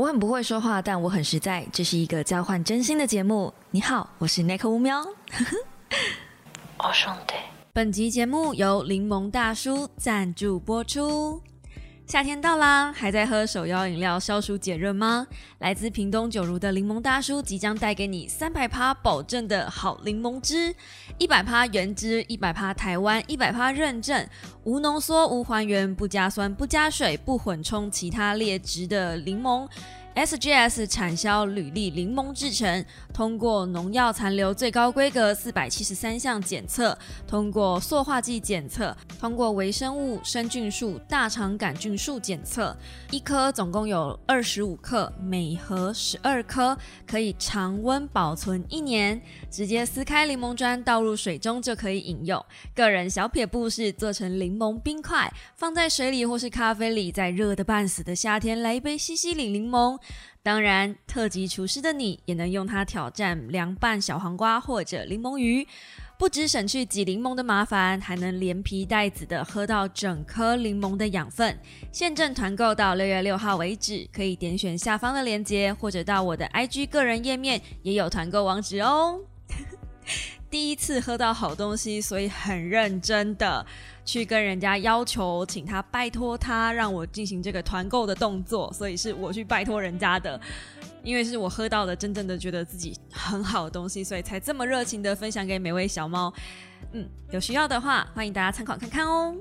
我很不会说话，但我很实在。这是一个交换真心的节目。你好，我是奈克乌喵。我兄弟。本集节目由柠檬大叔赞助播出。夏天到啦，还在喝手摇饮料消暑解热吗？来自屏东九如的柠檬大叔即将带给你三百趴保证的好柠檬汁，一百趴原汁，一百趴台湾，一百趴认证，无浓缩、无还原、不加酸、不加水、不混充其他劣质的柠檬。SGS 产销履历柠檬制成，通过农药残留最高规格四百七十三项检测，通过塑化剂检测，通过微生物生菌数、大肠杆菌数检测，一颗总共有二十五克，每盒十二颗，可以常温保存一年。直接撕开柠檬砖，倒入水中就可以饮用。个人小撇步是做成柠檬冰块，放在水里或是咖啡里，在热的半死的夏天来一杯西西里柠檬。当然，特级厨师的你也能用它挑战凉拌小黄瓜或者柠檬鱼，不止省去挤柠檬的麻烦，还能连皮带籽的喝到整颗柠檬的养分。现正团购到六月六号为止，可以点选下方的链接，或者到我的 IG 个人页面也有团购网址哦。第一次喝到好东西，所以很认真的去跟人家要求，请他拜托他让我进行这个团购的动作，所以是我去拜托人家的，因为是我喝到了真正的觉得自己很好的东西，所以才这么热情的分享给每位小猫。嗯，有需要的话，欢迎大家参考看看哦。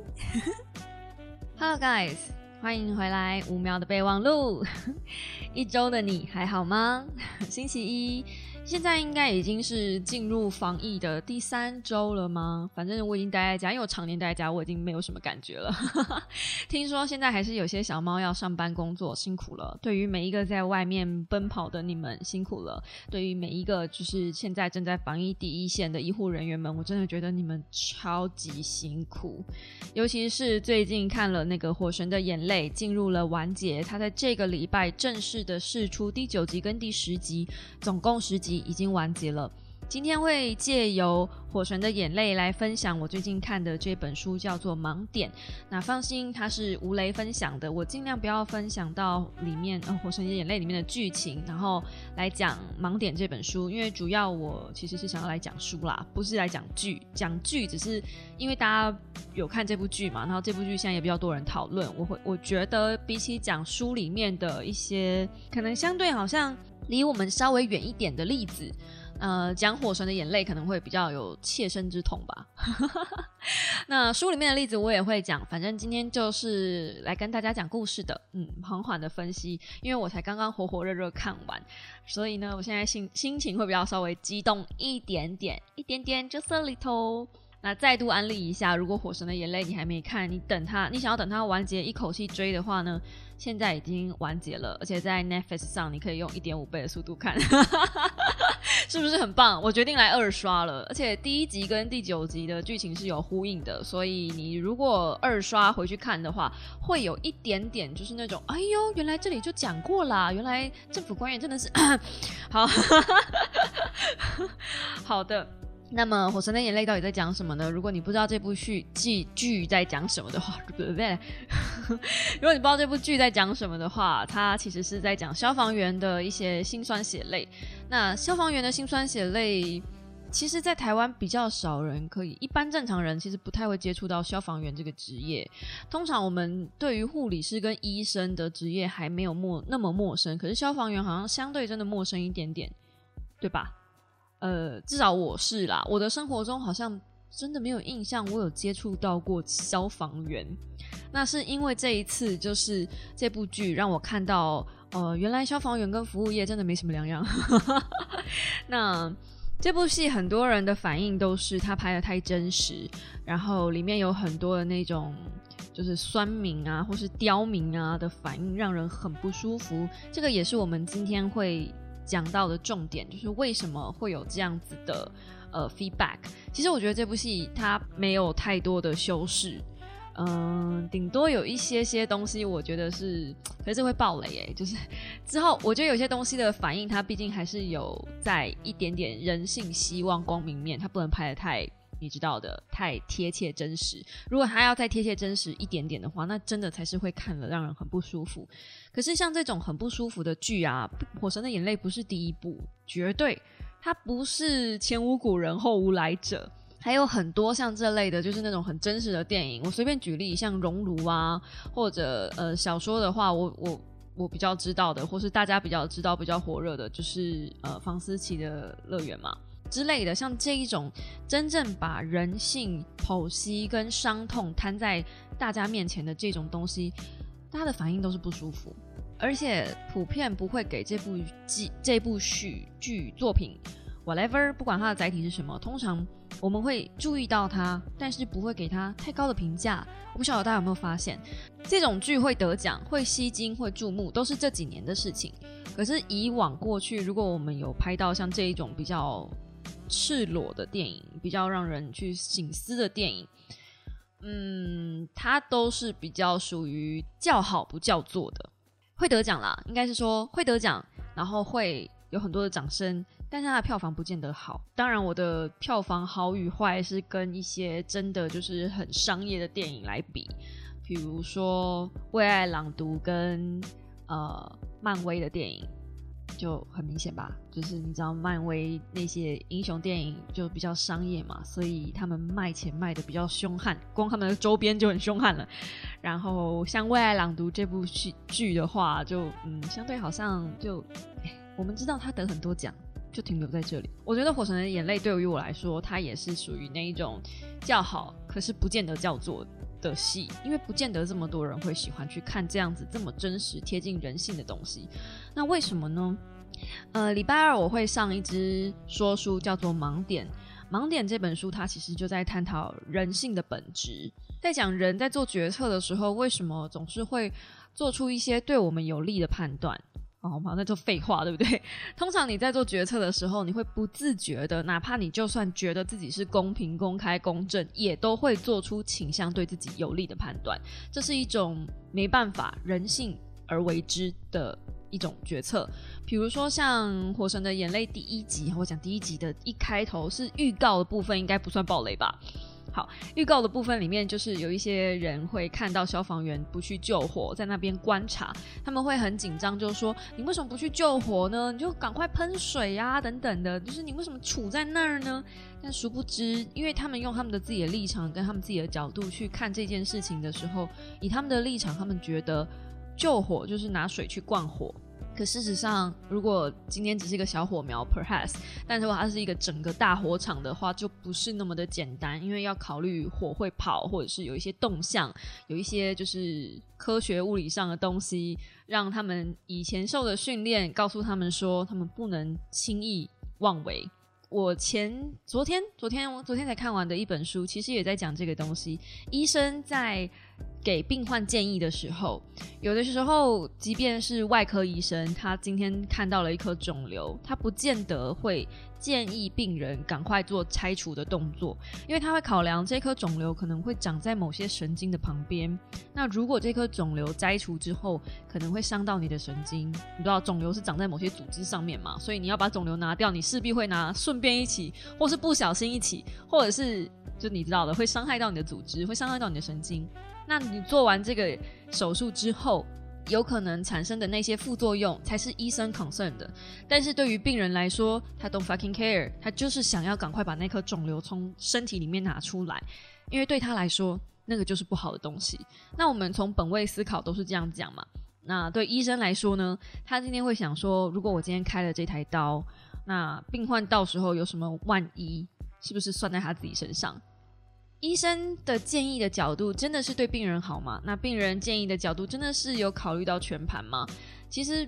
Hello guys，欢迎回来五秒的备忘录。一周的你还好吗？星期一。现在应该已经是进入防疫的第三周了吗？反正我已经待在家，因为我常年待在家，我已经没有什么感觉了。听说现在还是有些小猫要上班工作，辛苦了。对于每一个在外面奔跑的你们，辛苦了。对于每一个就是现在正在防疫第一线的医护人员们，我真的觉得你们超级辛苦。尤其是最近看了那个《火神的眼泪》进入了完结，他在这个礼拜正式的试出第九集跟第十集，总共十集。已经完结了。今天会借由《火神的眼泪》来分享我最近看的这本书，叫做《盲点》。那放心，它是无雷分享的，我尽量不要分享到里面呃《火神的眼泪》里面的剧情，然后来讲《盲点》这本书。因为主要我其实是想要来讲书啦，不是来讲剧。讲剧只是因为大家有看这部剧嘛，然后这部剧现在也比较多人讨论。我会我觉得比起讲书里面的一些可能相对好像离我们稍微远一点的例子。呃，讲火神的眼泪可能会比较有切身之痛吧。那书里面的例子我也会讲，反正今天就是来跟大家讲故事的，嗯，缓缓的分析，因为我才刚刚火火热热看完，所以呢，我现在心心情会比较稍微激动一点点，一点点，just a little。那再度安利一下，如果火神的眼泪你还没看，你等它，你想要等它完结一口气追的话呢？现在已经完结了，而且在 Netflix 上你可以用一点五倍的速度看，是不是很棒？我决定来二刷了，而且第一集跟第九集的剧情是有呼应的，所以你如果二刷回去看的话，会有一点点就是那种，哎呦，原来这里就讲过啦，原来政府官员真的是 好 好的。那么《火神的眼泪》到底在讲什么呢？如果你不知道这部剧剧剧在讲什么的话，对不对？如果你不知道这部剧在讲什么的话，它其实是在讲消防员的一些辛酸血泪。那消防员的辛酸血泪，其实，在台湾比较少人可以，一般正常人其实不太会接触到消防员这个职业。通常我们对于护理师跟医生的职业还没有陌那么陌生，可是消防员好像相对真的陌生一点点，对吧？呃，至少我是啦。我的生活中好像真的没有印象，我有接触到过消防员。那是因为这一次，就是这部剧让我看到，呃，原来消防员跟服务业真的没什么两样。那这部戏很多人的反应都是他拍的太真实，然后里面有很多的那种就是酸民啊，或是刁民啊的反应，让人很不舒服。这个也是我们今天会。讲到的重点就是为什么会有这样子的呃 feedback。其实我觉得这部戏它没有太多的修饰，嗯，顶多有一些些东西，我觉得是，可是会爆雷诶。就是之后我觉得有些东西的反应，它毕竟还是有在一点点人性希望光明面，它不能拍的太你知道的，太贴切真实。如果他要再贴切真实一点点的话，那真的才是会看了让人很不舒服。可是像这种很不舒服的剧啊，《火神的眼泪》不是第一部，绝对它不是前无古人后无来者。还有很多像这类的，就是那种很真实的电影。我随便举例，像《熔炉》啊，或者呃小说的话，我我我比较知道的，或是大家比较知道、比较火热的，就是呃房思琪的《乐园》嘛。之类的，像这一种真正把人性剖析跟伤痛摊在大家面前的这种东西，大家的反应都是不舒服，而且普遍不会给这部剧、这部剧剧作品 whatever，不管它的载体是什么，通常我们会注意到它，但是不会给它太高的评价。不晓得大家有没有发现，这种剧会得奖、会吸睛、会注目，都是这几年的事情。可是以往过去，如果我们有拍到像这一种比较。赤裸的电影，比较让人去醒思的电影，嗯，它都是比较属于叫好不叫座的，会得奖啦，应该是说会得奖，然后会有很多的掌声，但是它的票房不见得好。当然，我的票房好与坏是跟一些真的就是很商业的电影来比，比如说《为爱朗读》跟呃漫威的电影。就很明显吧，就是你知道漫威那些英雄电影就比较商业嘛，所以他们卖钱卖的比较凶悍，光他们的周边就很凶悍了。然后像《为爱朗读》这部剧剧的话，就嗯，相对好像就，我们知道他得很多奖，就停留在这里。我觉得《火神的眼泪》对于我来说，它也是属于那一种叫好，可是不见得叫做。的戏，因为不见得这么多人会喜欢去看这样子这么真实、贴近人性的东西。那为什么呢？呃，礼拜二我会上一支说书，叫做《盲点》。《盲点》这本书，它其实就在探讨人性的本质，在讲人在做决策的时候，为什么总是会做出一些对我们有利的判断。哦，好，那就废话，对不对？通常你在做决策的时候，你会不自觉的，哪怕你就算觉得自己是公平、公开、公正，也都会做出倾向对自己有利的判断。这是一种没办法人性而为之的一种决策。比如说像《火神的眼泪》第一集，我讲第一集的一开头是预告的部分，应该不算暴雷吧？好，预告的部分里面就是有一些人会看到消防员不去救火，在那边观察，他们会很紧张，就说：“你为什么不去救火呢？你就赶快喷水呀，等等的，就是你为什么处在那儿呢？”但殊不知，因为他们用他们的自己的立场跟他们自己的角度去看这件事情的时候，以他们的立场，他们觉得救火就是拿水去灌火。可事实上，如果今天只是一个小火苗，perhaps，但如果它是一个整个大火场的话，就不是那么的简单，因为要考虑火会跑，或者是有一些动向，有一些就是科学物理上的东西，让他们以前受的训练告诉他们说，他们不能轻易妄为。我前昨天、昨天、昨天才看完的一本书，其实也在讲这个东西。医生在。给病患建议的时候，有的时候，即便是外科医生，他今天看到了一颗肿瘤，他不见得会建议病人赶快做拆除的动作，因为他会考量这颗肿瘤可能会长在某些神经的旁边。那如果这颗肿瘤摘除之后，可能会伤到你的神经。你知道肿瘤是长在某些组织上面嘛？所以你要把肿瘤拿掉，你势必会拿顺便一起，或是不小心一起，或者是就你知道的，会伤害到你的组织，会伤害到你的神经。那你做完这个手术之后，有可能产生的那些副作用才是医生 concern 的。但是对于病人来说，他 don't fucking care，他就是想要赶快把那颗肿瘤从身体里面拿出来，因为对他来说，那个就是不好的东西。那我们从本位思考都是这样讲嘛。那对医生来说呢，他今天会想说，如果我今天开了这台刀，那病患到时候有什么万一，是不是算在他自己身上？医生的建议的角度真的是对病人好吗？那病人建议的角度真的是有考虑到全盘吗？其实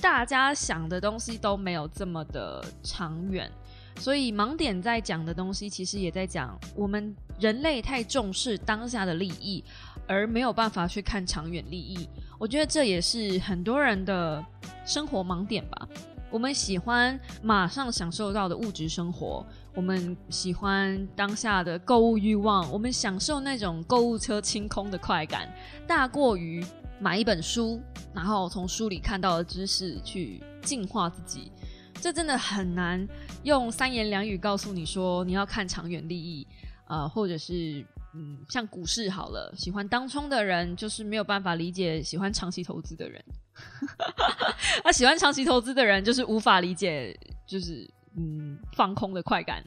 大家想的东西都没有这么的长远，所以盲点在讲的东西，其实也在讲我们人类太重视当下的利益，而没有办法去看长远利益。我觉得这也是很多人的生活盲点吧。我们喜欢马上享受到的物质生活。我们喜欢当下的购物欲望，我们享受那种购物车清空的快感，大过于买一本书，然后从书里看到的知识去净化自己。这真的很难用三言两语告诉你说你要看长远利益，呃，或者是嗯，像股市好了，喜欢当冲的人就是没有办法理解喜欢长期投资的人，啊，喜欢长期投资的人就是无法理解，就是嗯，放空的快感。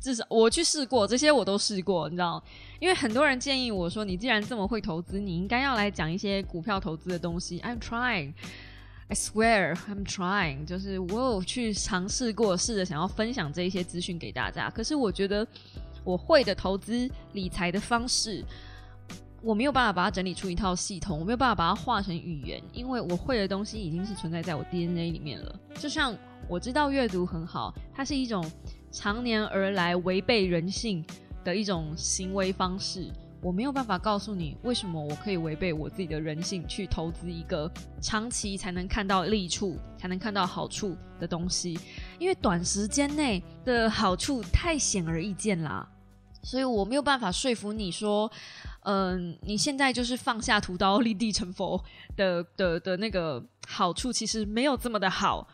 至少我去试过，这些我都试过，你知道？因为很多人建议我说，你既然这么会投资，你应该要来讲一些股票投资的东西。I'm trying, I swear, I'm trying。就是我有去尝试过，试着想要分享这一些资讯给大家。可是我觉得我会的投资理财的方式，我没有办法把它整理出一套系统，我没有办法把它化成语言，因为我会的东西已经是存在在我 DNA 里面了。就像我知道阅读很好，它是一种。常年而来违背人性的一种行为方式，我没有办法告诉你为什么我可以违背我自己的人性去投资一个长期才能看到利处、才能看到好处的东西，因为短时间内的好处太显而易见啦，所以我没有办法说服你说，嗯，你现在就是放下屠刀立地成佛的的的那个好处，其实没有这么的好。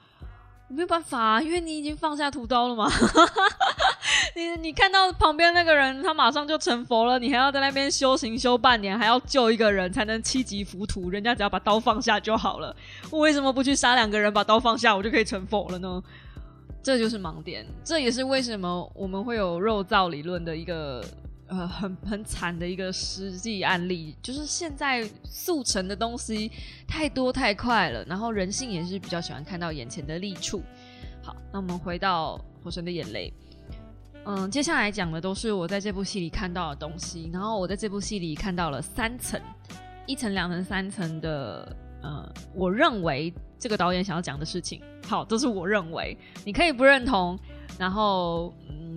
没有办法，因为你已经放下屠刀了嘛。你你看到旁边那个人，他马上就成佛了，你还要在那边修行修半年，还要救一个人才能七级浮屠。人家只要把刀放下就好了，我为什么不去杀两个人，把刀放下，我就可以成佛了呢？这就是盲点，这也是为什么我们会有肉造理论的一个。呃，很很惨的一个实际案例，就是现在速成的东西太多太快了，然后人性也是比较喜欢看到眼前的利处。好，那我们回到《火神的眼泪》，嗯，接下来讲的都是我在这部戏里看到的东西，然后我在这部戏里看到了三层，一层、两层、三层的，呃，我认为这个导演想要讲的事情。好，这是我认为，你可以不认同，然后。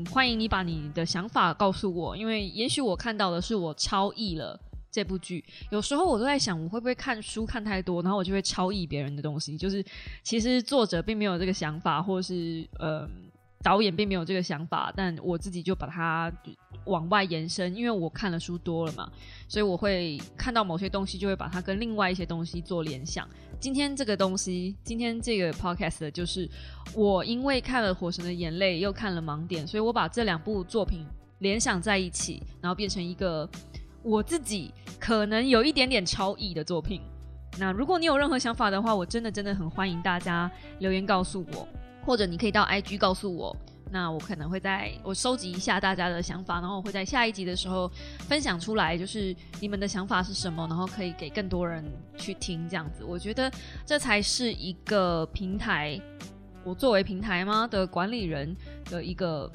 欢迎你把你的想法告诉我，因为也许我看到的是我超译了这部剧。有时候我都在想，我会不会看书看太多，然后我就会超译别人的东西。就是其实作者并没有这个想法，或是嗯导演并没有这个想法，但我自己就把它往外延伸，因为我看了书多了嘛，所以我会看到某些东西，就会把它跟另外一些东西做联想。今天这个东西，今天这个 podcast 就是我因为看了《火神的眼泪》，又看了《盲点》，所以我把这两部作品联想在一起，然后变成一个我自己可能有一点点超意的作品。那如果你有任何想法的话，我真的真的很欢迎大家留言告诉我，或者你可以到 IG 告诉我。那我可能会在我收集一下大家的想法，然后我会在下一集的时候分享出来，就是你们的想法是什么，然后可以给更多人去听，这样子，我觉得这才是一个平台，我作为平台吗的管理人的一个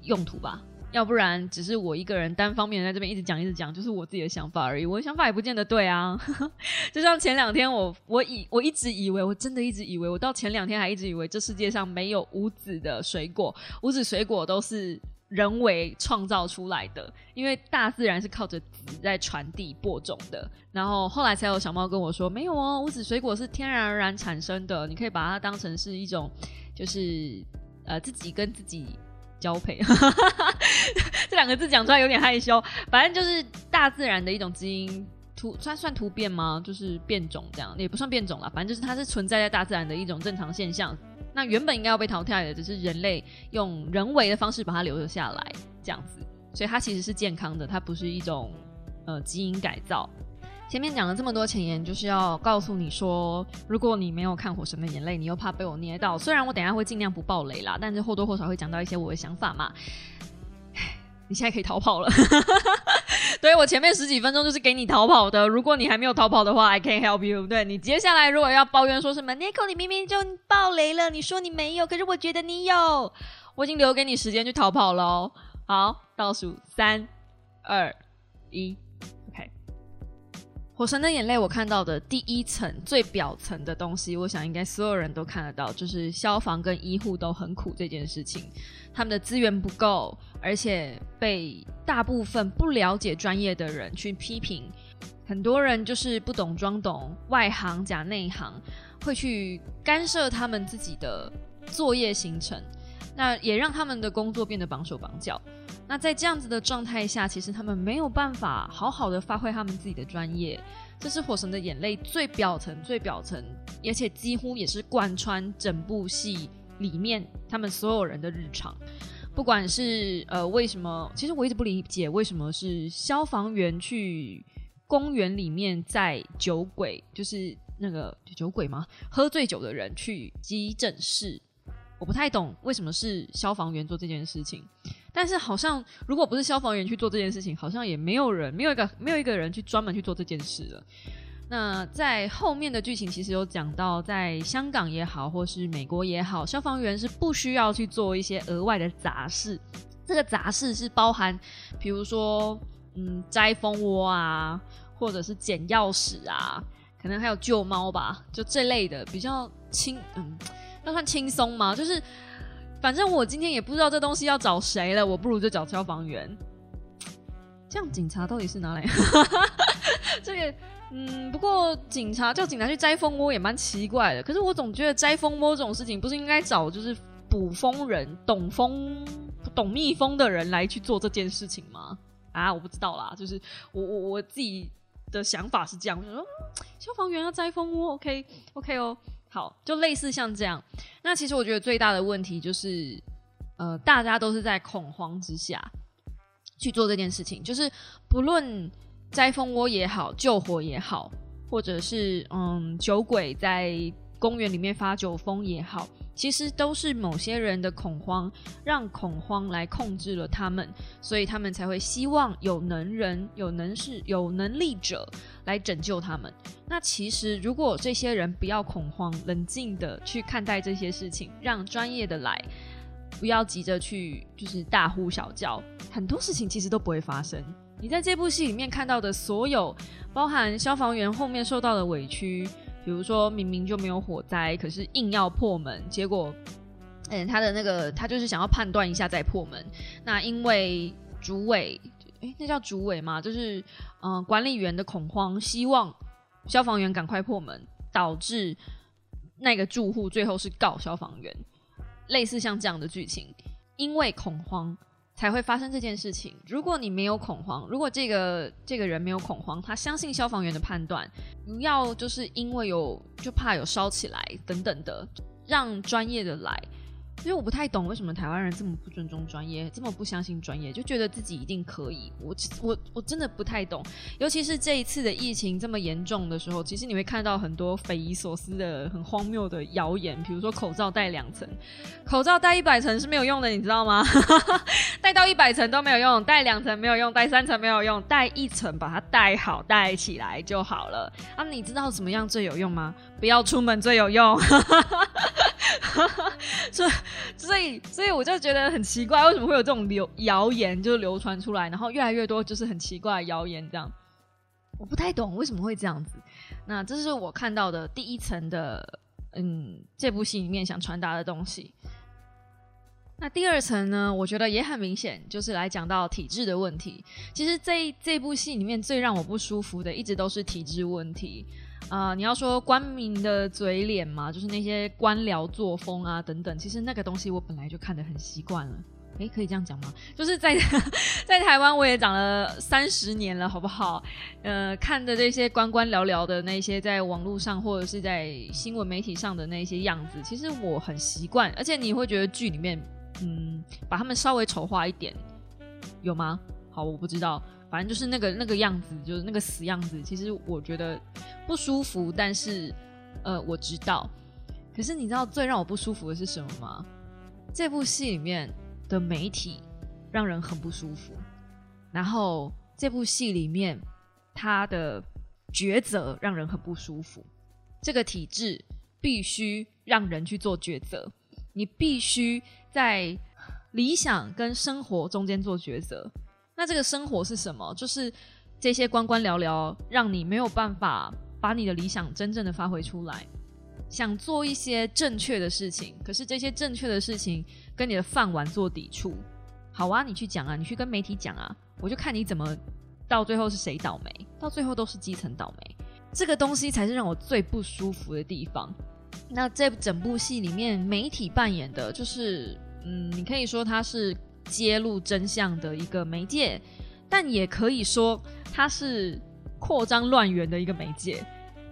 用途吧。要不然只是我一个人单方面在这边一直讲一直讲，就是我自己的想法而已。我的想法也不见得对啊。就像前两天我我以我一直以为，我真的一直以为，我到前两天还一直以为这世界上没有无籽的水果，无籽水果都是人为创造出来的，因为大自然是靠着籽在传递播种的。然后后来才有小猫跟我说，没有哦，无籽水果是天然而然产生的，你可以把它当成是一种，就是呃自己跟自己。交配，这两个字讲出来有点害羞。反正就是大自然的一种基因突，算算突变吗？就是变种这样，也不算变种了。反正就是它是存在在大自然的一种正常现象。那原本应该要被淘汰的，只是人类用人为的方式把它留了下来，这样子。所以它其实是健康的，它不是一种呃基因改造。前面讲了这么多前言，就是要告诉你说，如果你没有看《火神的眼泪》，你又怕被我捏到。虽然我等下会尽量不爆雷啦，但是或多或少会讲到一些我的想法嘛。你现在可以逃跑了，对我前面十几分钟就是给你逃跑的。如果你还没有逃跑的话，I can't help you。对你接下来如果要抱怨说什么，Nico，你明明就爆雷了，你说你没有，可是我觉得你有，我已经留给你时间去逃跑了。好，倒数三二一。火神的眼泪，我看到的第一层最表层的东西，我想应该所有人都看得到，就是消防跟医护都很苦这件事情，他们的资源不够，而且被大部分不了解专业的人去批评，很多人就是不懂装懂，外行假内行，会去干涉他们自己的作业行程，那也让他们的工作变得绑手绑脚。那在这样子的状态下，其实他们没有办法好好的发挥他们自己的专业，这是《火神的眼泪》最表层、最表层，而且几乎也是贯穿整部戏里面他们所有人的日常，不管是呃为什么，其实我一直不理解为什么是消防员去公园里面载酒鬼，就是那个酒鬼吗？喝醉酒的人去急诊室，我不太懂为什么是消防员做这件事情。但是好像如果不是消防员去做这件事情，好像也没有人，没有一个没有一个人去专门去做这件事了。那在后面的剧情其实有讲到，在香港也好，或是美国也好，消防员是不需要去做一些额外的杂事。这个杂事是包含，比如说，嗯，摘蜂窝啊，或者是捡钥匙啊，可能还有救猫吧，就这类的比较轻，嗯，要算轻松吗？就是。反正我今天也不知道这东西要找谁了，我不如就找消防员。这样警察到底是哪里？这个，嗯，不过警察叫警察去摘蜂窝也蛮奇怪的。可是我总觉得摘蜂窝这种事情，不是应该找就是捕蜂人、懂蜂、懂蜜蜂的人来去做这件事情吗？啊，我不知道啦。就是我我我自己的想法是这样，就说消防员要摘蜂窝，OK OK 哦。好，就类似像这样。那其实我觉得最大的问题就是，呃，大家都是在恐慌之下去做这件事情。就是不论摘蜂窝也好，救火也好，或者是嗯酒鬼在公园里面发酒疯也好。其实都是某些人的恐慌，让恐慌来控制了他们，所以他们才会希望有能人、有能事、有能力者来拯救他们。那其实，如果这些人不要恐慌，冷静的去看待这些事情，让专业的来，不要急着去就是大呼小叫，很多事情其实都不会发生。你在这部戏里面看到的所有，包含消防员后面受到的委屈。比如说明明就没有火灾，可是硬要破门，结果，嗯，他的那个他就是想要判断一下再破门。那因为主委，诶，那叫主委吗？就是嗯，管理员的恐慌，希望消防员赶快破门，导致那个住户最后是告消防员。类似像这样的剧情，因为恐慌。才会发生这件事情。如果你没有恐慌，如果这个这个人没有恐慌，他相信消防员的判断，不要就是因为有就怕有烧起来等等的，让专业的来。因为我不太懂为什么台湾人这么不尊重专业，这么不相信专业，就觉得自己一定可以。我我我真的不太懂，尤其是这一次的疫情这么严重的时候，其实你会看到很多匪夷所思的、很荒谬的谣言，比如说口罩戴两层，口罩戴一百层是没有用的，你知道吗？戴到一百层都没有用，戴两层没有用，戴三层没有用，戴一层把它戴好戴起来就好了。啊，你知道怎么样最有用吗？不要出门最有用。所以，所以，所以我就觉得很奇怪，为什么会有这种流谣言就流传出来，然后越来越多就是很奇怪的谣言这样，我不太懂为什么会这样子。那这是我看到的第一层的，嗯，这部戏里面想传达的东西。那第二层呢，我觉得也很明显，就是来讲到体制的问题。其实这这部戏里面最让我不舒服的，一直都是体制问题。啊，你要说官民的嘴脸嘛，就是那些官僚作风啊等等，其实那个东西我本来就看得很习惯了。诶，可以这样讲吗？就是在 在台湾我也长了三十年了，好不好？呃，看着这些官官僚僚的那些在网络上或者是在新闻媒体上的那些样子，其实我很习惯。而且你会觉得剧里面，嗯，把他们稍微丑化一点，有吗？好，我不知道。反正就是那个那个样子，就是那个死样子。其实我觉得不舒服，但是呃，我知道。可是你知道最让我不舒服的是什么吗？这部戏里面的媒体让人很不舒服。然后这部戏里面他的抉择让人很不舒服。这个体制必须让人去做抉择，你必须在理想跟生活中间做抉择。那这个生活是什么？就是这些官官僚僚，让你没有办法把你的理想真正的发挥出来。想做一些正确的事情，可是这些正确的事情跟你的饭碗做抵触。好啊，你去讲啊，你去跟媒体讲啊，我就看你怎么到最后是谁倒霉，到最后都是基层倒霉。这个东西才是让我最不舒服的地方。那这整部戏里面，媒体扮演的就是，嗯，你可以说他是。揭露真相的一个媒介，但也可以说它是扩张乱源的一个媒介。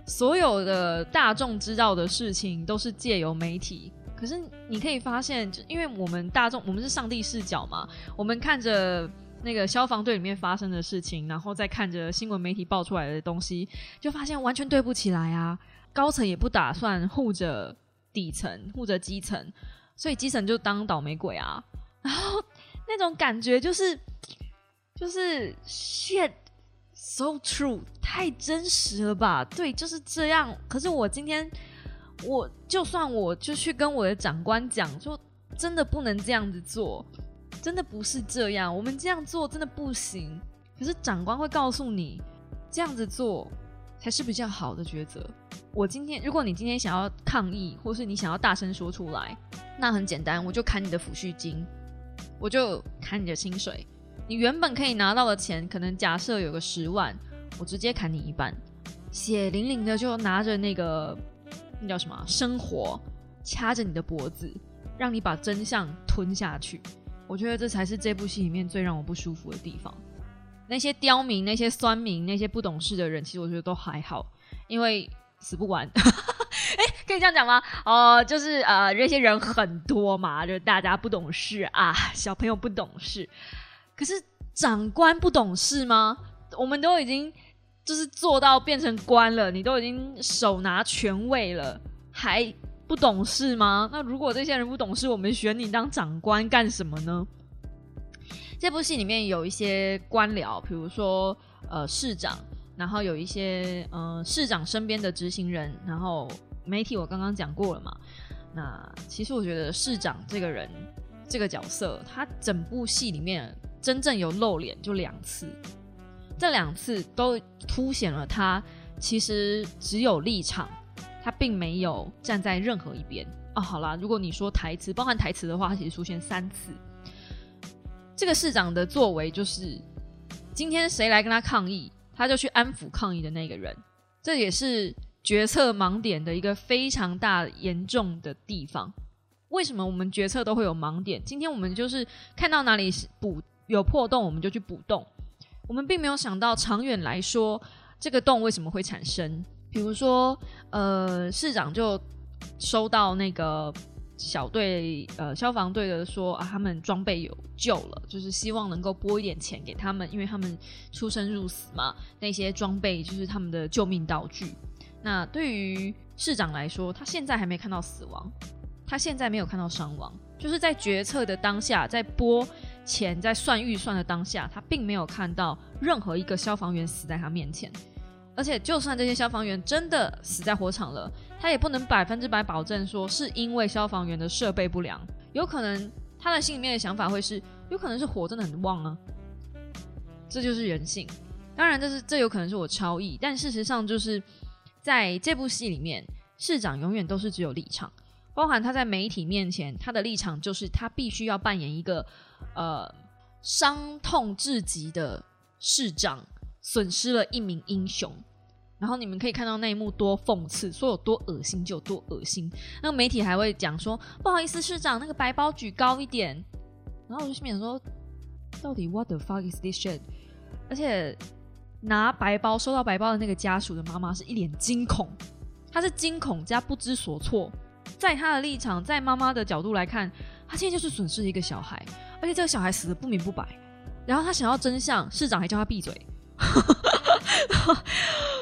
所有的大众知道的事情都是借由媒体可是你可以发现，就因为我们大众，我们是上帝视角嘛，我们看着那个消防队里面发生的事情，然后再看着新闻媒体爆出来的东西，就发现完全对不起来啊！高层也不打算护着底层，护着基层，所以基层就当倒霉鬼啊！然后那种感觉就是就是 shit so true，太真实了吧？对，就是这样。可是我今天。我就算我就去跟我的长官讲，说真的不能这样子做，真的不是这样，我们这样做真的不行。可是长官会告诉你，这样子做才是比较好的抉择。我今天，如果你今天想要抗议，或是你想要大声说出来，那很简单，我就砍你的抚恤金，我就砍你的薪水。你原本可以拿到的钱，可能假设有个十万，我直接砍你一半，血淋淋的就拿着那个。那叫什么？生活掐着你的脖子，让你把真相吞下去。我觉得这才是这部戏里面最让我不舒服的地方。那些刁民、那些酸民、那些不懂事的人，其实我觉得都还好，因为死不完。哎，可以这样讲吗？哦，就是呃，那些人很多嘛，就大家不懂事啊，小朋友不懂事。可是长官不懂事吗？我们都已经。就是做到变成官了，你都已经手拿权位了，还不懂事吗？那如果这些人不懂事，我们选你当长官干什么呢？这部戏里面有一些官僚，比如说呃市长，然后有一些呃市长身边的执行人，然后媒体我刚刚讲过了嘛。那其实我觉得市长这个人这个角色，他整部戏里面真正有露脸就两次。这两次都凸显了他其实只有立场，他并没有站在任何一边哦。好啦，如果你说台词包含台词的话，他其实出现三次。这个市长的作为就是，今天谁来跟他抗议，他就去安抚抗议的那个人。这也是决策盲点的一个非常大严重的地方。为什么我们决策都会有盲点？今天我们就是看到哪里补有破洞，我们就去补洞。我们并没有想到长远来说，这个洞为什么会产生？比如说，呃，市长就收到那个小队呃消防队的说啊，他们装备有救了，就是希望能够拨一点钱给他们，因为他们出生入死嘛，那些装备就是他们的救命道具。那对于市长来说，他现在还没看到死亡，他现在没有看到伤亡，就是在决策的当下，在拨。钱在算预算的当下，他并没有看到任何一个消防员死在他面前，而且就算这些消防员真的死在火场了，他也不能百分之百保证说是因为消防员的设备不良，有可能他的心里面的想法会是，有可能是火真的很旺啊，这就是人性。当然，这是这有可能是我超意，但事实上就是在这部戏里面，市长永远都是只有立场。包含他在媒体面前，他的立场就是他必须要扮演一个呃伤痛至极的市长，损失了一名英雄。然后你们可以看到那一幕多讽刺，说有多恶心就有多恶心。那个媒体还会讲说：“不好意思，市长，那个白包举高一点。”然后我就心想说：“到底 what the fuck is this shit？” 而且拿白包收到白包的那个家属的妈妈是一脸惊恐，她是惊恐加不知所措。在她的立场，在妈妈的角度来看，她现在就是损失一个小孩，而且这个小孩死的不明不白。然后他想要真相，市长还叫他闭嘴，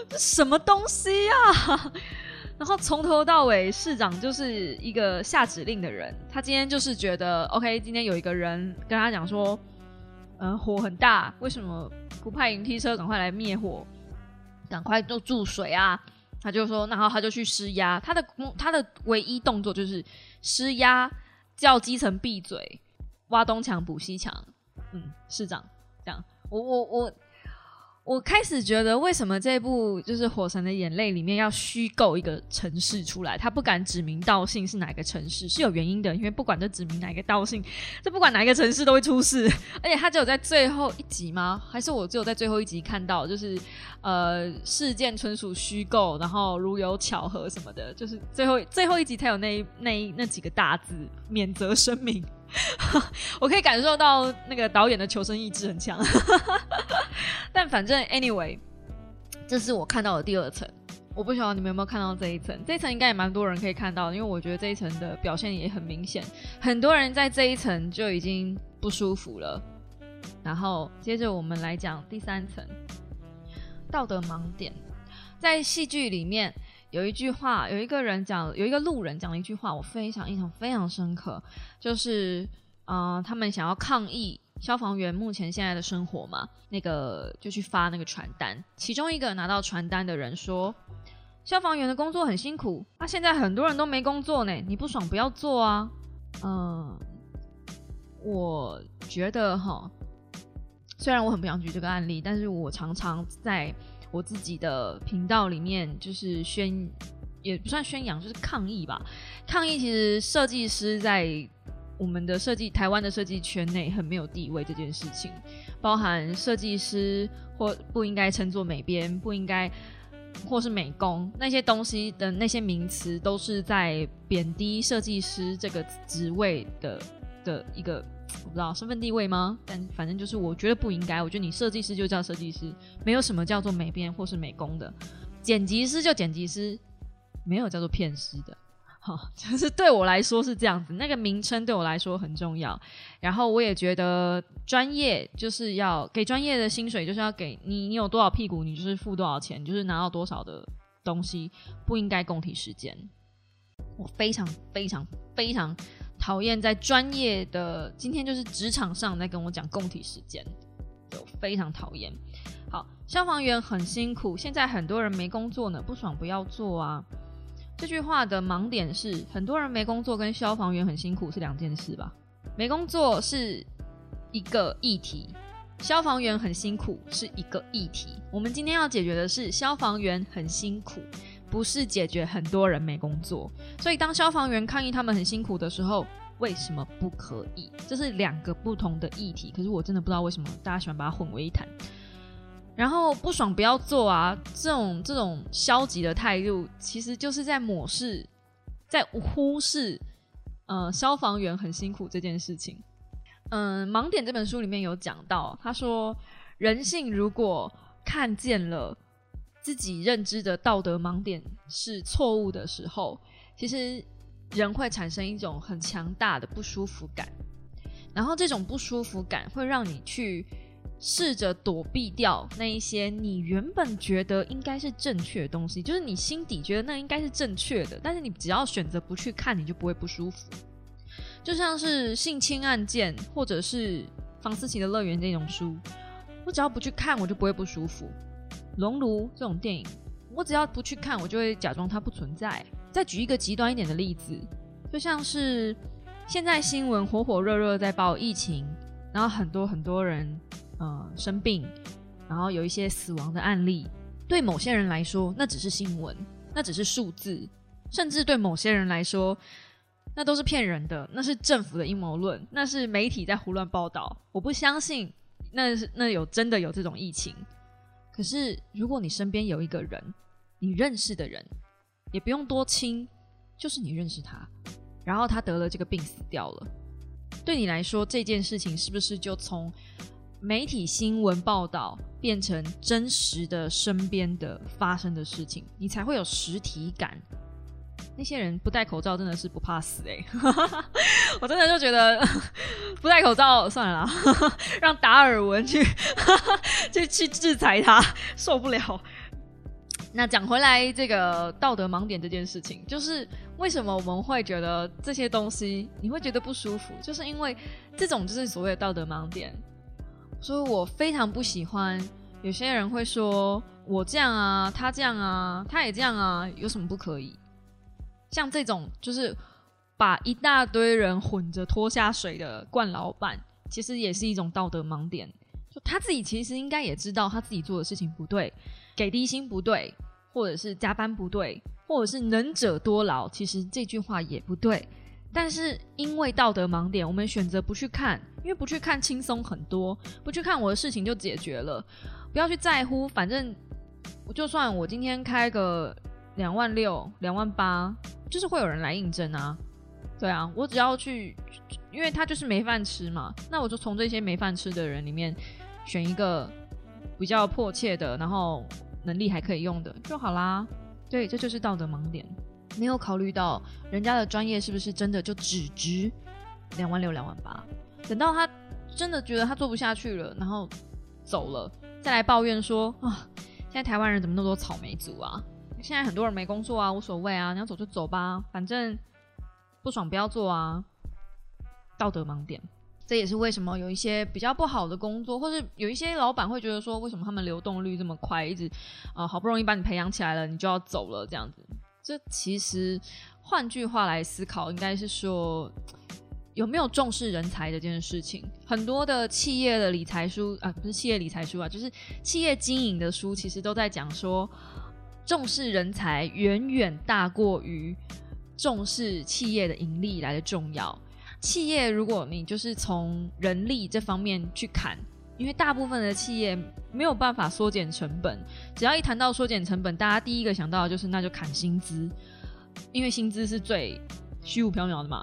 这 什么东西呀？然后从头到尾，市长就是一个下指令的人。他今天就是觉得，OK，今天有一个人跟他讲说，呃，火很大，为什么不派营梯车赶快来灭火，赶快就注水啊？他就说，然后他就去施压，他的他的唯一动作就是施压，叫基层闭嘴，挖东墙补西墙。嗯，市长这样，我我我。我开始觉得，为什么这部就是《火神的眼泪》里面要虚构一个城市出来？他不敢指名道姓是哪个城市，是有原因的。因为不管这指名哪个道姓，这不管哪一个城市都会出事。而且他只有在最后一集吗？还是我只有在最后一集看到？就是呃，事件纯属虚构，然后如有巧合什么的，就是最后最后一集才有那那那几个大字免责声明。我可以感受到那个导演的求生意志很强，但反正 anyway，这是我看到的第二层。我不晓得你们有没有看到这一层，这一层应该也蛮多人可以看到，因为我觉得这一层的表现也很明显，很多人在这一层就已经不舒服了。然后接着我们来讲第三层，道德盲点。在戏剧里面有一句话，有一个人讲，有一个路人讲了一句话，我非常印象非常深刻，就是呃，他们想要抗议消防员目前现在的生活嘛，那个就去发那个传单，其中一个拿到传单的人说。消防员的工作很辛苦，那现在很多人都没工作呢，你不爽不要做啊。嗯，我觉得哈，虽然我很不想举这个案例，但是我常常在我自己的频道里面就是宣，也不算宣扬，就是抗议吧。抗议其实设计师在我们的设计台湾的设计圈内很没有地位这件事情，包含设计师或不应该称作美编，不应该。或是美工那些东西的那些名词，都是在贬低设计师这个职位的的一个我不知道身份地位吗？但反正就是我觉得不应该。我觉得你设计师就叫设计师，没有什么叫做美编或是美工的，剪辑师就剪辑师，没有叫做片师的。好，就是对我来说是这样子，那个名称对我来说很重要。然后我也觉得专业就是要给专业的薪水，就是要给你，你有多少屁股，你就是付多少钱，就是拿到多少的东西，不应该共体时间。我非常非常非常讨厌在专业的今天就是职场上在跟我讲供体时间，就非常讨厌。好，消防员很辛苦，现在很多人没工作呢，不爽不要做啊。这句话的盲点是，很多人没工作跟消防员很辛苦是两件事吧？没工作是一个议题，消防员很辛苦是一个议题。我们今天要解决的是消防员很辛苦，不是解决很多人没工作。所以当消防员抗议他们很辛苦的时候，为什么不可以？这是两个不同的议题。可是我真的不知道为什么大家喜欢把它混为一谈。然后不爽不要做啊！这种这种消极的态度，其实就是在抹视，在忽视，呃，消防员很辛苦这件事情。嗯，《盲点》这本书里面有讲到，他说，人性如果看见了自己认知的道德盲点是错误的时候，其实人会产生一种很强大的不舒服感，然后这种不舒服感会让你去。试着躲避掉那一些你原本觉得应该是正确的东西，就是你心底觉得那应该是正确的，但是你只要选择不去看，你就不会不舒服。就像是性侵案件，或者是房思琪的乐园这种书，我只要不去看，我就不会不舒服。熔炉这种电影，我只要不去看，我就会假装它不存在。再举一个极端一点的例子，就像是现在新闻火火热热在报疫情，然后很多很多人。呃，生病，然后有一些死亡的案例，对某些人来说，那只是新闻，那只是数字，甚至对某些人来说，那都是骗人的，那是政府的阴谋论，那是媒体在胡乱报道。我不相信，那是那有真的有这种疫情。可是，如果你身边有一个人，你认识的人，也不用多亲，就是你认识他，然后他得了这个病死掉了，对你来说，这件事情是不是就从？媒体新闻报道变成真实的身边的发生的事情，你才会有实体感。那些人不戴口罩真的是不怕死哎！我真的就觉得不戴口罩算了，让达尔文去 去去制裁他，受不了。那讲回来，这个道德盲点这件事情，就是为什么我们会觉得这些东西你会觉得不舒服，就是因为这种就是所谓的道德盲点。所以我非常不喜欢有些人会说我这样啊，他这样啊，他也这样啊，有什么不可以？像这种就是把一大堆人混着拖下水的冠老板，其实也是一种道德盲点。就他自己其实应该也知道他自己做的事情不对，给低薪不对，或者是加班不对，或者是能者多劳，其实这句话也不对。但是因为道德盲点，我们选择不去看，因为不去看轻松很多，不去看我的事情就解决了，不要去在乎，反正就算我今天开个两万六、两万八，就是会有人来应征啊，对啊，我只要去，因为他就是没饭吃嘛，那我就从这些没饭吃的人里面选一个比较迫切的，然后能力还可以用的就好啦。对，这就是道德盲点，没有考虑到人家的专业是不是真的就只值两万六、两万八。等到他真的觉得他做不下去了，然后走了，再来抱怨说啊，现在台湾人怎么那么多草莓族啊？现在很多人没工作啊，无所谓啊，你要走就走吧，反正不爽不要做啊。道德盲点，这也是为什么有一些比较不好的工作，或者有一些老板会觉得说，为什么他们流动率这么快，一直啊好不容易把你培养起来了，你就要走了这样子。这其实换句话来思考，应该是说有没有重视人才这件事情。很多的企业的理财书啊，不是企业理财书啊，就是企业经营的书，其实都在讲说。重视人才远远大过于重视企业的盈利来的重要。企业如果你就是从人力这方面去砍，因为大部分的企业没有办法缩减成本，只要一谈到缩减成本，大家第一个想到的就是那就砍薪资，因为薪资是最。虚无缥缈的嘛，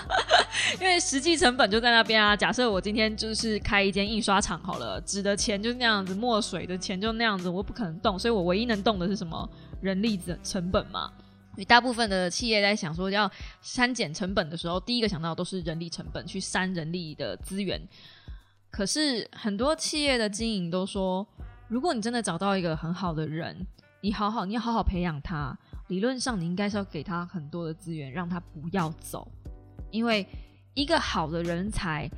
因为实际成本就在那边啊。假设我今天就是开一间印刷厂好了，纸的钱就那样子，墨水的钱就那样子，我不可能动，所以我唯一能动的是什么？人力的成本嘛。所以大部分的企业在想说要删减成本的时候，第一个想到都是人力成本，去删人力的资源。可是很多企业的经营都说，如果你真的找到一个很好的人，你好好，你要好好培养他。理论上，你应该是要给他很多的资源，让他不要走，因为一个好的人才，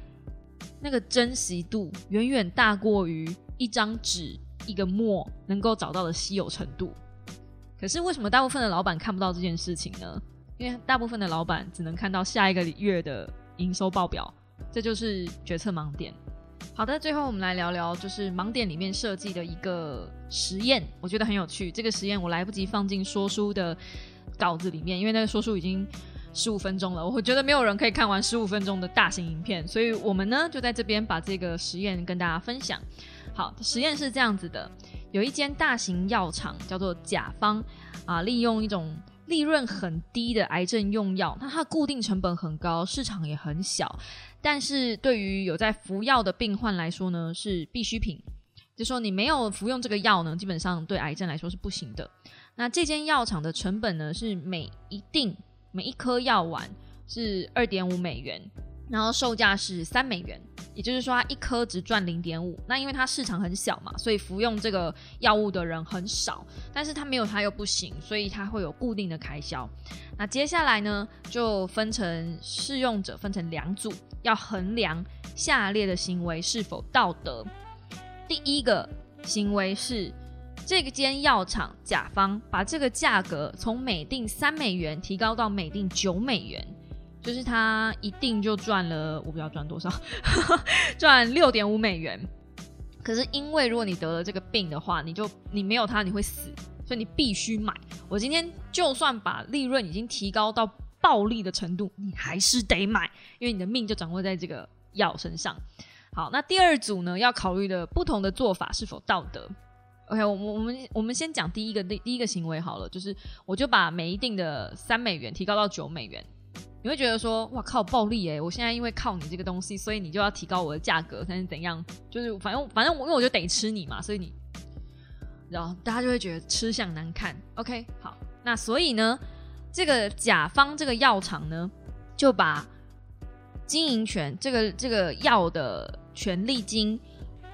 那个珍惜度远远大过于一张纸、一个墨能够找到的稀有程度。可是，为什么大部分的老板看不到这件事情呢？因为大部分的老板只能看到下一个月的营收报表，这就是决策盲点。好的，最后我们来聊聊，就是盲点里面设计的一个实验，我觉得很有趣。这个实验我来不及放进说书的稿子里面，因为那个说书已经十五分钟了，我觉得没有人可以看完十五分钟的大型影片，所以我们呢就在这边把这个实验跟大家分享。好，实验是这样子的：有一间大型药厂叫做甲方啊，利用一种利润很低的癌症用药，那它固定成本很高，市场也很小。但是对于有在服药的病患来说呢，是必需品。就说你没有服用这个药呢，基本上对癌症来说是不行的。那这间药厂的成本呢，是每一定每一颗药丸是二点五美元。然后售价是三美元，也就是说，它一颗只赚零点五。那因为它市场很小嘛，所以服用这个药物的人很少。但是它没有它又不行，所以它会有固定的开销。那接下来呢，就分成试用者分成两组，要衡量下列的行为是否道德。第一个行为是，这个间药厂甲方把这个价格从每定三美元提高到每定九美元。就是他一定就赚了，我不知道赚多少，赚六点五美元。可是因为如果你得了这个病的话，你就你没有它你会死，所以你必须买。我今天就算把利润已经提高到暴利的程度，你还是得买，因为你的命就掌握在这个药身上。好，那第二组呢，要考虑的不同的做法是否道德？OK，我们我们我们先讲第一个第第一个行为好了，就是我就把每一定的三美元提高到九美元。你会觉得说，哇靠，暴利哎！我现在因为靠你这个东西，所以你就要提高我的价格，但是怎样？就是反正反正我因为我就得吃你嘛，所以你，然后大家就会觉得吃相难看。OK，好，那所以呢，这个甲方这个药厂呢，就把经营权这个这个药的权利金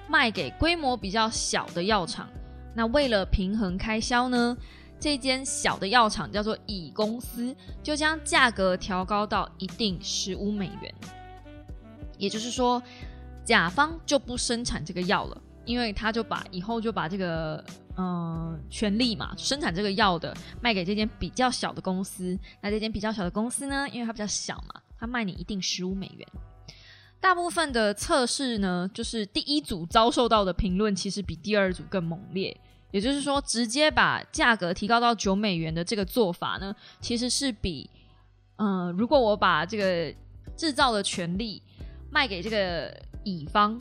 卖给规模比较小的药厂。那为了平衡开销呢？这间小的药厂叫做乙公司，就将价格调高到一定十五美元。也就是说，甲方就不生产这个药了，因为他就把以后就把这个嗯权利嘛，生产这个药的卖给这间比较小的公司。那这间比较小的公司呢，因为它比较小嘛，它卖你一定十五美元。大部分的测试呢，就是第一组遭受到的评论其实比第二组更猛烈。也就是说，直接把价格提高到九美元的这个做法呢，其实是比，嗯，如果我把这个制造的权利卖给这个乙方，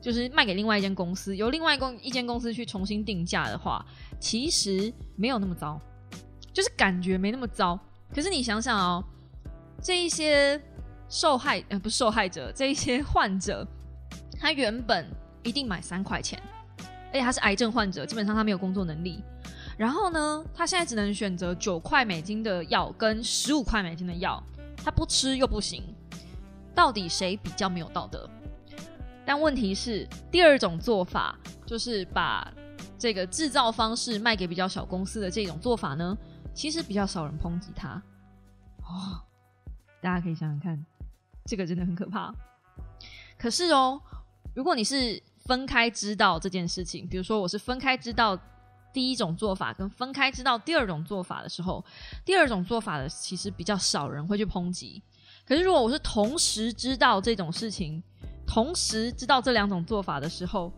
就是卖给另外一间公司，由另外一公一间公司去重新定价的话，其实没有那么糟，就是感觉没那么糟。可是你想想哦，这一些受害呃不是受害者，这一些患者，他原本一定买三块钱。而且他是癌症患者，基本上他没有工作能力。然后呢，他现在只能选择九块美金的药跟十五块美金的药，他不吃又不行，到底谁比较没有道德？但问题是，第二种做法就是把这个制造方式卖给比较小公司的这种做法呢，其实比较少人抨击它。哦，大家可以想想看，这个真的很可怕。可是哦，如果你是分开知道这件事情，比如说我是分开知道第一种做法跟分开知道第二种做法的时候，第二种做法的其实比较少人会去抨击。可是如果我是同时知道这种事情，同时知道这两种做法的时候，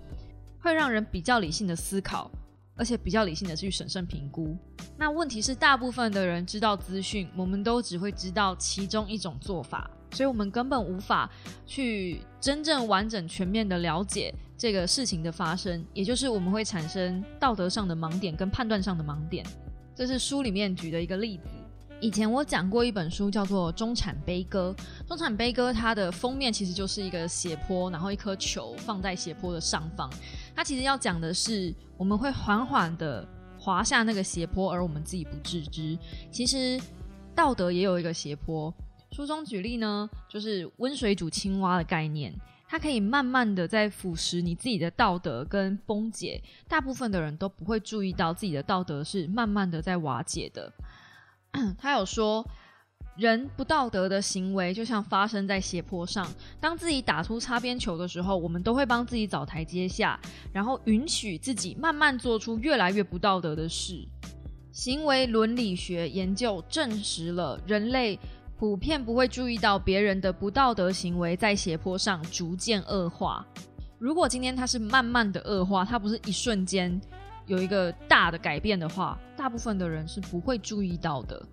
会让人比较理性的思考，而且比较理性的去审慎评估。那问题是，大部分的人知道资讯，我们都只会知道其中一种做法，所以我们根本无法去真正完整全面的了解这个事情的发生，也就是我们会产生道德上的盲点跟判断上的盲点。这是书里面举的一个例子。以前我讲过一本书，叫做《中产悲歌》。《中产悲歌》它的封面其实就是一个斜坡，然后一颗球放在斜坡的上方。它其实要讲的是，我们会缓缓的滑下那个斜坡，而我们自己不自知。其实道德也有一个斜坡。书中举例呢，就是温水煮青蛙的概念，它可以慢慢的在腐蚀你自己的道德跟崩解。大部分的人都不会注意到自己的道德是慢慢的在瓦解的。他有说，人不道德的行为就像发生在斜坡上。当自己打出擦边球的时候，我们都会帮自己找台阶下，然后允许自己慢慢做出越来越不道德的事。行为伦理学研究证实了，人类普遍不会注意到别人的不道德行为在斜坡上逐渐恶化。如果今天它是慢慢的恶化，它不是一瞬间。有一个大的改变的话，大部分的人是不会注意到的。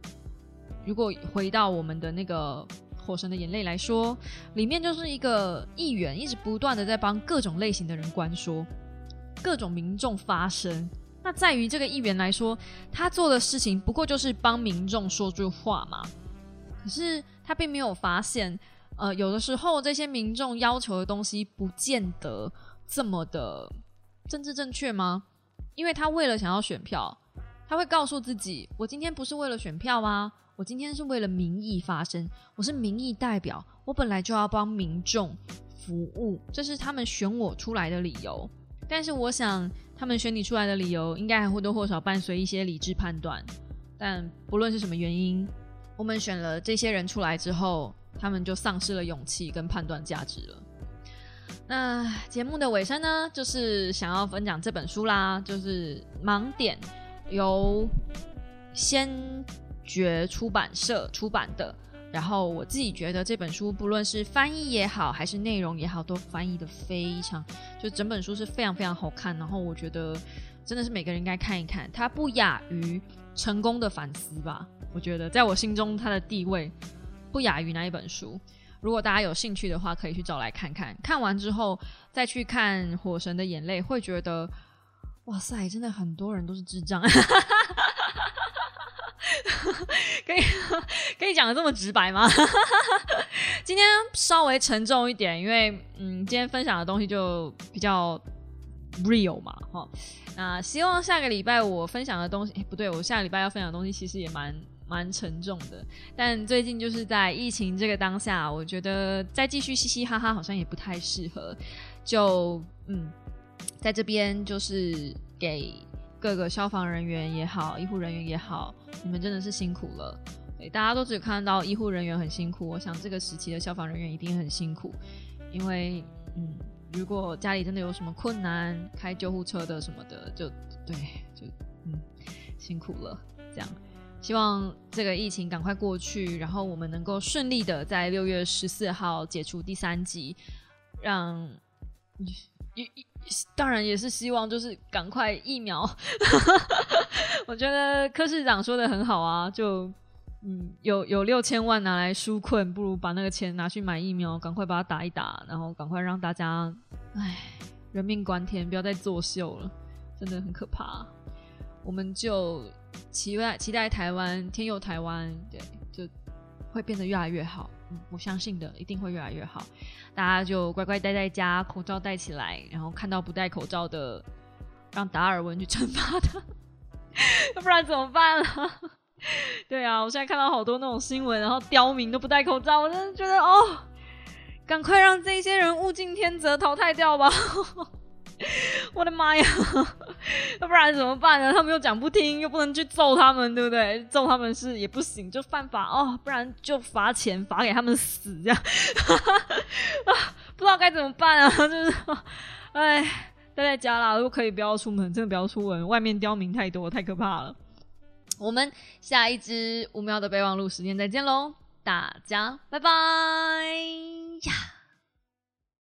如果回到我们的那个《火神的眼泪》来说，里面就是一个议员一直不断的在帮各种类型的人关说，各种民众发声。那在于这个议员来说，他做的事情不过就是帮民众说句话嘛。可是他并没有发现，呃，有的时候这些民众要求的东西不见得这么的政治正确吗？因为他为了想要选票，他会告诉自己：我今天不是为了选票啊，我今天是为了民意发声，我是民意代表，我本来就要帮民众服务，这是他们选我出来的理由。但是我想，他们选你出来的理由，应该还或多或少伴随一些理智判断。但不论是什么原因，我们选了这些人出来之后，他们就丧失了勇气跟判断价值了。那节目的尾声呢，就是想要分享这本书啦，就是《盲点》，由先觉出版社出版的。然后我自己觉得这本书，不论是翻译也好，还是内容也好，都翻译的非常，就整本书是非常非常好看。然后我觉得真的是每个人应该看一看，它不亚于《成功的反思》吧？我觉得在我心中，它的地位不亚于那一本书。如果大家有兴趣的话，可以去找来看看。看完之后再去看《火神的眼泪》，会觉得哇塞，真的很多人都是智障。可以可以讲的这么直白吗？今天稍微沉重一点，因为嗯，今天分享的东西就比较 real 嘛，哈。那希望下个礼拜我分享的东西，不对，我下个礼拜要分享的东西其实也蛮。蛮沉重的，但最近就是在疫情这个当下，我觉得再继续嘻嘻哈哈好像也不太适合。就嗯，在这边就是给各个消防人员也好，医护人员也好，你们真的是辛苦了。对，大家都只看到医护人员很辛苦，我想这个时期的消防人员一定很辛苦，因为嗯，如果家里真的有什么困难，开救护车的什么的，就对，就嗯，辛苦了，这样。希望这个疫情赶快过去，然后我们能够顺利的在六月十四号解除第三级，让当然也是希望就是赶快疫苗。我觉得柯市长说的很好啊，就嗯有有六千万拿来纾困，不如把那个钱拿去买疫苗，赶快把它打一打，然后赶快让大家唉人命关天，不要再作秀了，真的很可怕。我们就。期待期待台湾天佑台湾，对，就会变得越来越好。我相信的，一定会越来越好。大家就乖乖待在家，口罩戴起来，然后看到不戴口罩的，让达尔文去惩罚他。不然怎么办啊？对啊，我现在看到好多那种新闻，然后刁民都不戴口罩，我真的觉得哦，赶快让这些人物竞天择，淘汰掉吧！我的妈呀，要不然怎么办呢？他们又讲不听，又不能去揍他们，对不对？揍他们是也不行，就犯法哦，不然就罚钱，罚给他们死这样。不知道该怎么办啊，就是，哎，待在家啦，如果可以不要出门，真的不要出门，外面刁民太多，太可怕了。我们下一支五秒的备忘录时间再见喽，大家拜拜呀。